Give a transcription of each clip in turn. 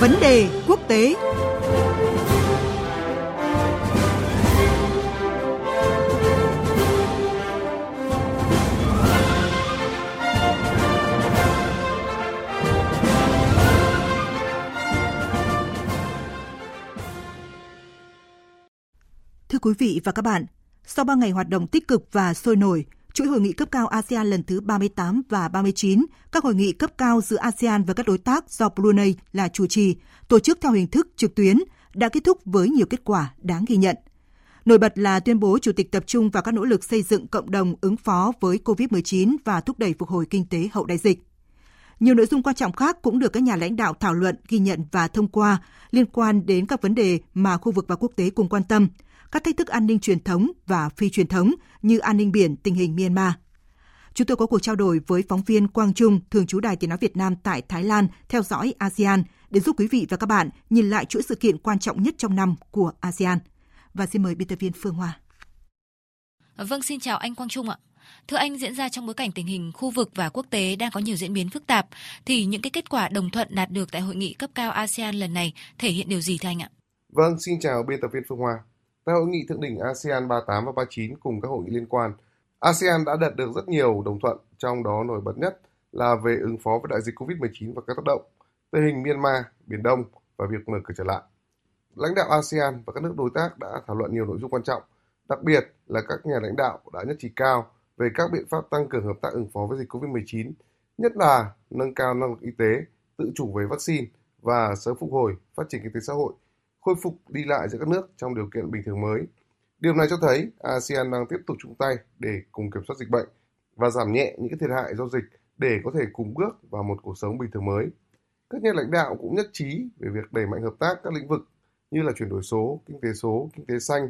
Vấn đề quốc tế. Thưa quý vị và các bạn, sau 3 ngày hoạt động tích cực và sôi nổi, chuỗi hội nghị cấp cao ASEAN lần thứ 38 và 39, các hội nghị cấp cao giữa ASEAN và các đối tác do Brunei là chủ trì, tổ chức theo hình thức trực tuyến, đã kết thúc với nhiều kết quả đáng ghi nhận. Nổi bật là tuyên bố Chủ tịch tập trung vào các nỗ lực xây dựng cộng đồng ứng phó với COVID-19 và thúc đẩy phục hồi kinh tế hậu đại dịch. Nhiều nội dung quan trọng khác cũng được các nhà lãnh đạo thảo luận, ghi nhận và thông qua liên quan đến các vấn đề mà khu vực và quốc tế cùng quan tâm – các thách thức an ninh truyền thống và phi truyền thống như an ninh biển, tình hình Myanmar. Chúng tôi có cuộc trao đổi với phóng viên Quang Trung, thường trú Đài Tiếng Nói Việt Nam tại Thái Lan, theo dõi ASEAN, để giúp quý vị và các bạn nhìn lại chuỗi sự kiện quan trọng nhất trong năm của ASEAN. Và xin mời biên tập viên Phương Hoa. Vâng, xin chào anh Quang Trung ạ. Thưa anh, diễn ra trong bối cảnh tình hình khu vực và quốc tế đang có nhiều diễn biến phức tạp, thì những cái kết quả đồng thuận đạt được tại hội nghị cấp cao ASEAN lần này thể hiện điều gì thưa anh ạ? Vâng, xin chào biên tập viên Phương Hoa. Tại hội nghị thượng đỉnh ASEAN 38 và 39 cùng các hội nghị liên quan, ASEAN đã đạt được rất nhiều đồng thuận, trong đó nổi bật nhất là về ứng phó với đại dịch COVID-19 và các tác động, tình hình Myanmar, Biển Đông và việc mở cửa trở lại. Lãnh đạo ASEAN và các nước đối tác đã thảo luận nhiều nội dung quan trọng, đặc biệt là các nhà lãnh đạo đã nhất trí cao về các biện pháp tăng cường hợp tác ứng phó với dịch COVID-19, nhất là nâng cao năng lực y tế, tự chủ về vaccine và sớm phục hồi, phát triển kinh tế xã hội – khôi phục đi lại giữa các nước trong điều kiện bình thường mới. Điều này cho thấy ASEAN đang tiếp tục chung tay để cùng kiểm soát dịch bệnh và giảm nhẹ những thiệt hại do dịch để có thể cùng bước vào một cuộc sống bình thường mới. Các nhà lãnh đạo cũng nhất trí về việc đẩy mạnh hợp tác các lĩnh vực như là chuyển đổi số, kinh tế số, kinh tế xanh,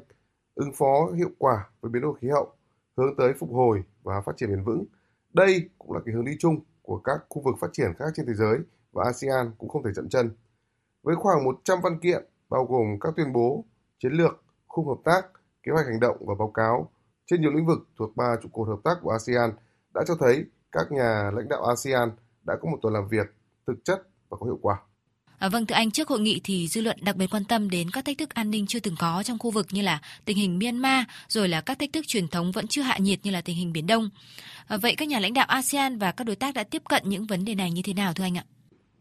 ứng phó hiệu quả với biến đổi khí hậu, hướng tới phục hồi và phát triển bền vững. Đây cũng là cái hướng đi chung của các khu vực phát triển khác trên thế giới và ASEAN cũng không thể chậm chân. Với khoảng 100 văn kiện bao gồm các tuyên bố, chiến lược, khung hợp tác, kế hoạch hành động và báo cáo trên nhiều lĩnh vực thuộc ba trụ cột hợp tác của ASEAN đã cho thấy các nhà lãnh đạo ASEAN đã có một tuần làm việc thực chất và có hiệu quả. À, vâng thưa anh, trước hội nghị thì dư luận đặc biệt quan tâm đến các thách thức an ninh chưa từng có trong khu vực như là tình hình Myanmar, rồi là các thách thức truyền thống vẫn chưa hạ nhiệt như là tình hình Biển Đông. À, vậy các nhà lãnh đạo ASEAN và các đối tác đã tiếp cận những vấn đề này như thế nào thưa anh ạ?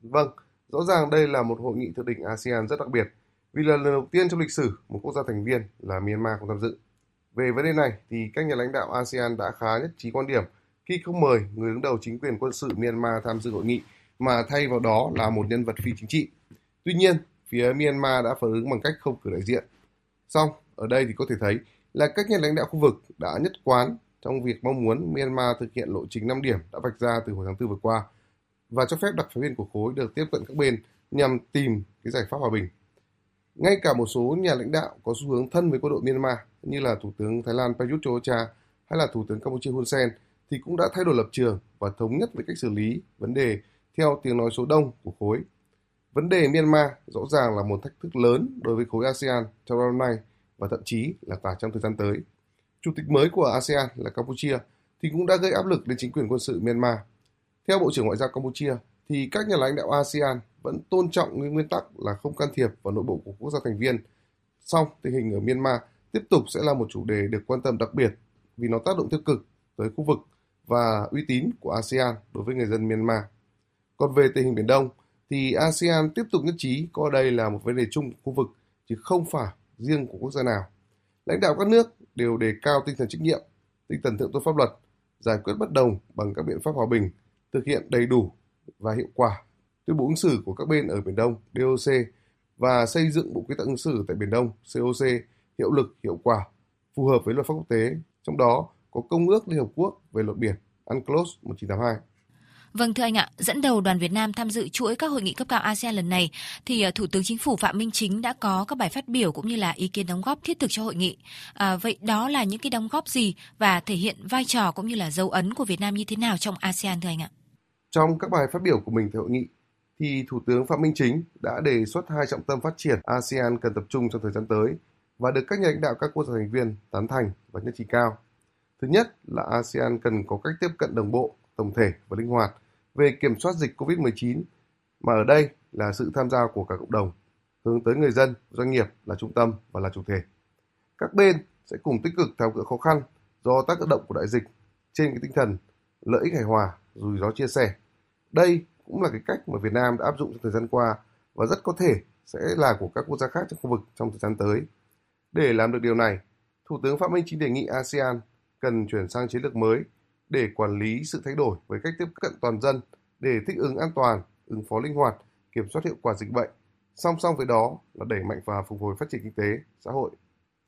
Vâng, rõ ràng đây là một hội nghị thượng đỉnh ASEAN rất đặc biệt vì là lần đầu tiên trong lịch sử một quốc gia thành viên là Myanmar không tham dự. Về vấn đề này thì các nhà lãnh đạo ASEAN đã khá nhất trí quan điểm khi không mời người đứng đầu chính quyền quân sự Myanmar tham dự hội nghị mà thay vào đó là một nhân vật phi chính trị. Tuy nhiên, phía Myanmar đã phản ứng bằng cách không cử đại diện. Song ở đây thì có thể thấy là các nhà lãnh đạo khu vực đã nhất quán trong việc mong muốn Myanmar thực hiện lộ trình 5 điểm đã vạch ra từ hồi tháng 4 vừa qua và cho phép đặc phái viên của khối được tiếp cận các bên nhằm tìm cái giải pháp hòa bình. Ngay cả một số nhà lãnh đạo có xu hướng thân với quân đội Myanmar, như là Thủ tướng Thái Lan Prayut chan hay là Thủ tướng Campuchia Hun Sen, thì cũng đã thay đổi lập trường và thống nhất với cách xử lý vấn đề theo tiếng nói số đông của khối. Vấn đề Myanmar rõ ràng là một thách thức lớn đối với khối ASEAN trong năm nay và thậm chí là cả trong thời gian tới. Chủ tịch mới của ASEAN là Campuchia thì cũng đã gây áp lực lên chính quyền quân sự Myanmar. Theo Bộ trưởng Ngoại giao Campuchia thì các nhà lãnh đạo ASEAN vẫn tôn trọng những nguyên tắc là không can thiệp vào nội bộ của quốc gia thành viên. Song, tình hình ở Myanmar tiếp tục sẽ là một chủ đề được quan tâm đặc biệt vì nó tác động tiêu cực tới khu vực và uy tín của ASEAN đối với người dân Myanmar. Còn về tình hình Biển Đông, thì ASEAN tiếp tục nhất trí coi đây là một vấn đề chung của khu vực, chứ không phải riêng của quốc gia nào. Lãnh đạo các nước đều đề cao tinh thần trách nhiệm, tinh thần thượng tôn pháp luật, giải quyết bất đồng bằng các biện pháp hòa bình, thực hiện đầy đủ và hiệu quả tuyên bố ứng xử của các bên ở Biển Đông DOC và xây dựng bộ quy tắc ứng xử tại Biển Đông COC hiệu lực hiệu quả, phù hợp với luật pháp quốc tế, trong đó có Công ước Liên Hợp Quốc về luật biển UNCLOS 1982. Vâng thưa anh ạ, dẫn đầu đoàn Việt Nam tham dự chuỗi các hội nghị cấp cao ASEAN lần này thì ờ, Thủ tướng Chính phủ Phạm Minh Chính đã có các bài phát biểu cũng như là ý kiến đóng góp thiết thực cho hội nghị. À, vậy đó là những cái đóng góp gì và thể hiện vai trò cũng như là dấu ấn của Việt Nam như thế nào trong ASEAN thưa anh ạ? Trong các bài phát biểu của mình tại hội nghị, thì Thủ tướng Phạm Minh Chính đã đề xuất hai trọng tâm phát triển ASEAN cần tập trung trong thời gian tới và được các nhà lãnh đạo các quốc gia thành viên tán thành và nhất trí cao. Thứ nhất là ASEAN cần có cách tiếp cận đồng bộ, tổng thể và linh hoạt về kiểm soát dịch COVID-19, mà ở đây là sự tham gia của cả cộng đồng, hướng tới người dân, doanh nghiệp là trung tâm và là chủ thể. Các bên sẽ cùng tích cực tháo gỡ khó khăn do tác động của đại dịch trên cái tinh thần lợi ích hài hòa, rủi ro chia sẻ. Đây cũng là cái cách mà Việt Nam đã áp dụng trong thời gian qua và rất có thể sẽ là của các quốc gia khác trong khu vực trong thời gian tới. Để làm được điều này, Thủ tướng Phạm Minh Chính đề nghị ASEAN cần chuyển sang chiến lược mới để quản lý sự thay đổi với cách tiếp cận toàn dân để thích ứng an toàn, ứng phó linh hoạt, kiểm soát hiệu quả dịch bệnh. Song song với đó là đẩy mạnh và phục hồi phát triển kinh tế, xã hội.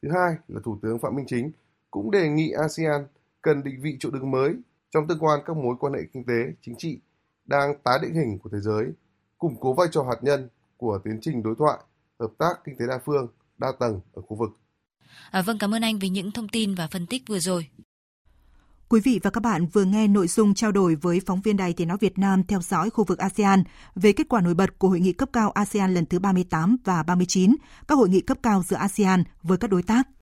Thứ hai là Thủ tướng Phạm Minh Chính cũng đề nghị ASEAN cần định vị chỗ đứng mới trong tương quan các mối quan hệ kinh tế, chính trị đang tái định hình của thế giới, củng cố vai trò hạt nhân của tiến trình đối thoại, hợp tác kinh tế đa phương, đa tầng ở khu vực. À, vâng, cảm ơn anh vì những thông tin và phân tích vừa rồi. Quý vị và các bạn vừa nghe nội dung trao đổi với phóng viên Đài Tiếng Nói Việt Nam theo dõi khu vực ASEAN về kết quả nổi bật của Hội nghị cấp cao ASEAN lần thứ 38 và 39, các hội nghị cấp cao giữa ASEAN với các đối tác.